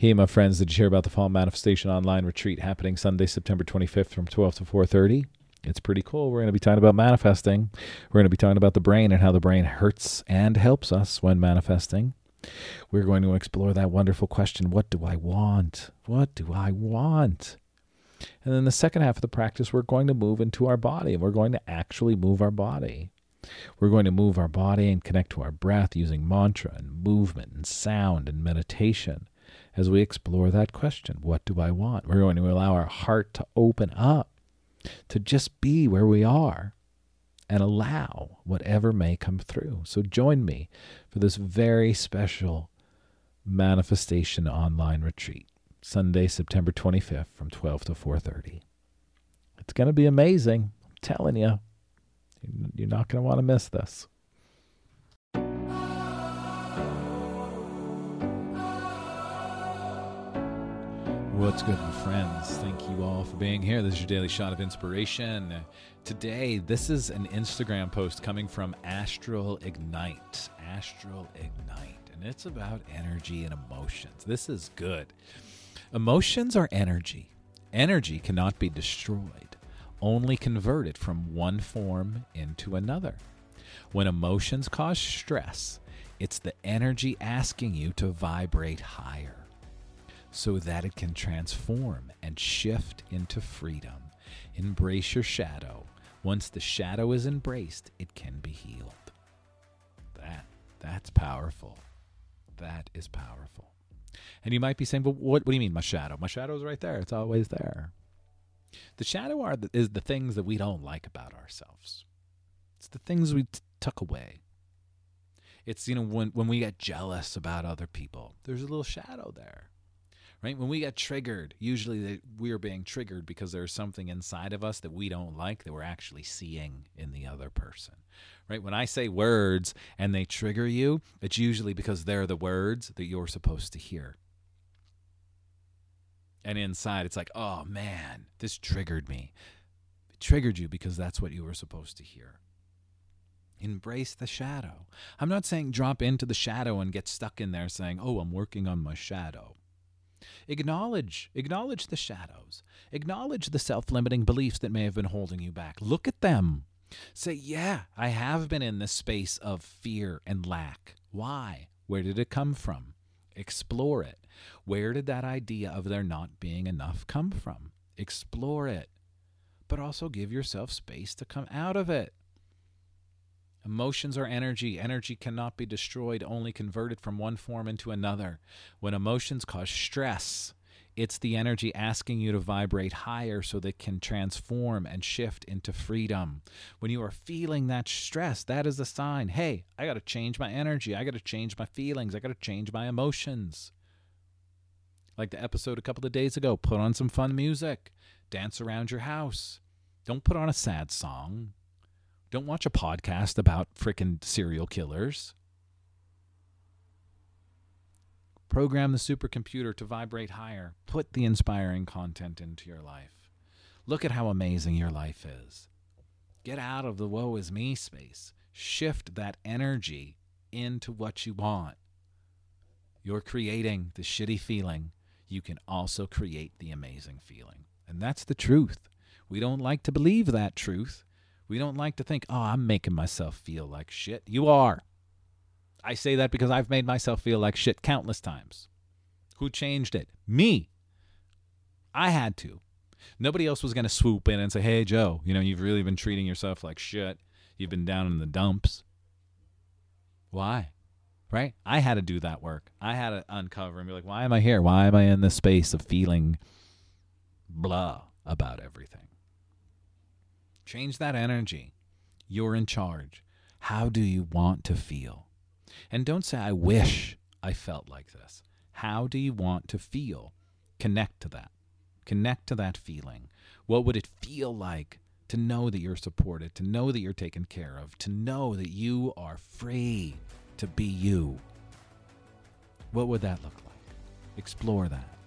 Hey, my friends, did you hear about the Fall Manifestation Online Retreat happening Sunday, September 25th from 12 to 4.30? It's pretty cool. We're going to be talking about manifesting. We're going to be talking about the brain and how the brain hurts and helps us when manifesting. We're going to explore that wonderful question what do I want? What do I want? And then the second half of the practice, we're going to move into our body and we're going to actually move our body. We're going to move our body and connect to our breath using mantra and movement and sound and meditation as we explore that question what do I want? We're going to allow our heart to open up, to just be where we are and allow whatever may come through. So join me for this very special manifestation online retreat, Sunday, September 25th from 12 to 4:30. It's going to be amazing. I'm telling you. You're not going to want to miss this. What's good, my friends? Thank you all for being here. This is your daily shot of inspiration. Today, this is an Instagram post coming from Astral Ignite. Astral Ignite. And it's about energy and emotions. This is good. Emotions are energy. Energy cannot be destroyed, only converted from one form into another. When emotions cause stress, it's the energy asking you to vibrate higher so that it can transform and shift into freedom. Embrace your shadow. Once the shadow is embraced, it can be healed. That that's powerful. That is powerful. And you might be saying, "But what, what do you mean, my shadow? My shadow is right there. It's always there." The shadow are the, is the things that we don't like about ourselves. It's the things we t- tuck away. It's you know when when we get jealous about other people, there's a little shadow there right? When we get triggered, usually we're being triggered because there's something inside of us that we don't like that we're actually seeing in the other person, right? When I say words and they trigger you, it's usually because they're the words that you're supposed to hear. And inside, it's like, oh man, this triggered me. It triggered you because that's what you were supposed to hear. Embrace the shadow. I'm not saying drop into the shadow and get stuck in there saying, oh, I'm working on my shadow. Acknowledge, acknowledge the shadows. Acknowledge the self-limiting beliefs that may have been holding you back. Look at them. Say, "Yeah, I have been in this space of fear and lack. Why? Where did it come from?" Explore it. Where did that idea of there not being enough come from? Explore it. But also give yourself space to come out of it. Emotions are energy. Energy cannot be destroyed, only converted from one form into another. When emotions cause stress, it's the energy asking you to vibrate higher so that can transform and shift into freedom. When you are feeling that stress, that is a sign hey, I got to change my energy. I got to change my feelings. I got to change my emotions. Like the episode a couple of days ago, put on some fun music, dance around your house. Don't put on a sad song. Don't watch a podcast about freaking serial killers. Program the supercomputer to vibrate higher. Put the inspiring content into your life. Look at how amazing your life is. Get out of the woe is me space. Shift that energy into what you want. You're creating the shitty feeling. You can also create the amazing feeling. And that's the truth. We don't like to believe that truth we don't like to think, oh, I'm making myself feel like shit. You are. I say that because I've made myself feel like shit countless times. Who changed it? Me. I had to. Nobody else was going to swoop in and say, hey, Joe, you know, you've really been treating yourself like shit. You've been down in the dumps. Why? Right? I had to do that work. I had to uncover and be like, why am I here? Why am I in this space of feeling blah about everything? Change that energy. You're in charge. How do you want to feel? And don't say, I wish I felt like this. How do you want to feel? Connect to that. Connect to that feeling. What would it feel like to know that you're supported, to know that you're taken care of, to know that you are free to be you? What would that look like? Explore that.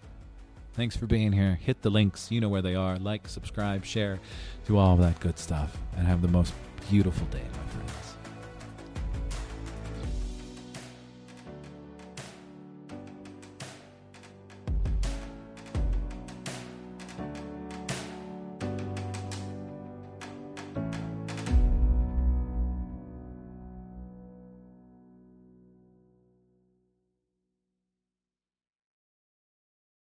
Thanks for being here. Hit the links. You know where they are. Like, subscribe, share, do all of that good stuff. And have the most beautiful day, my friends.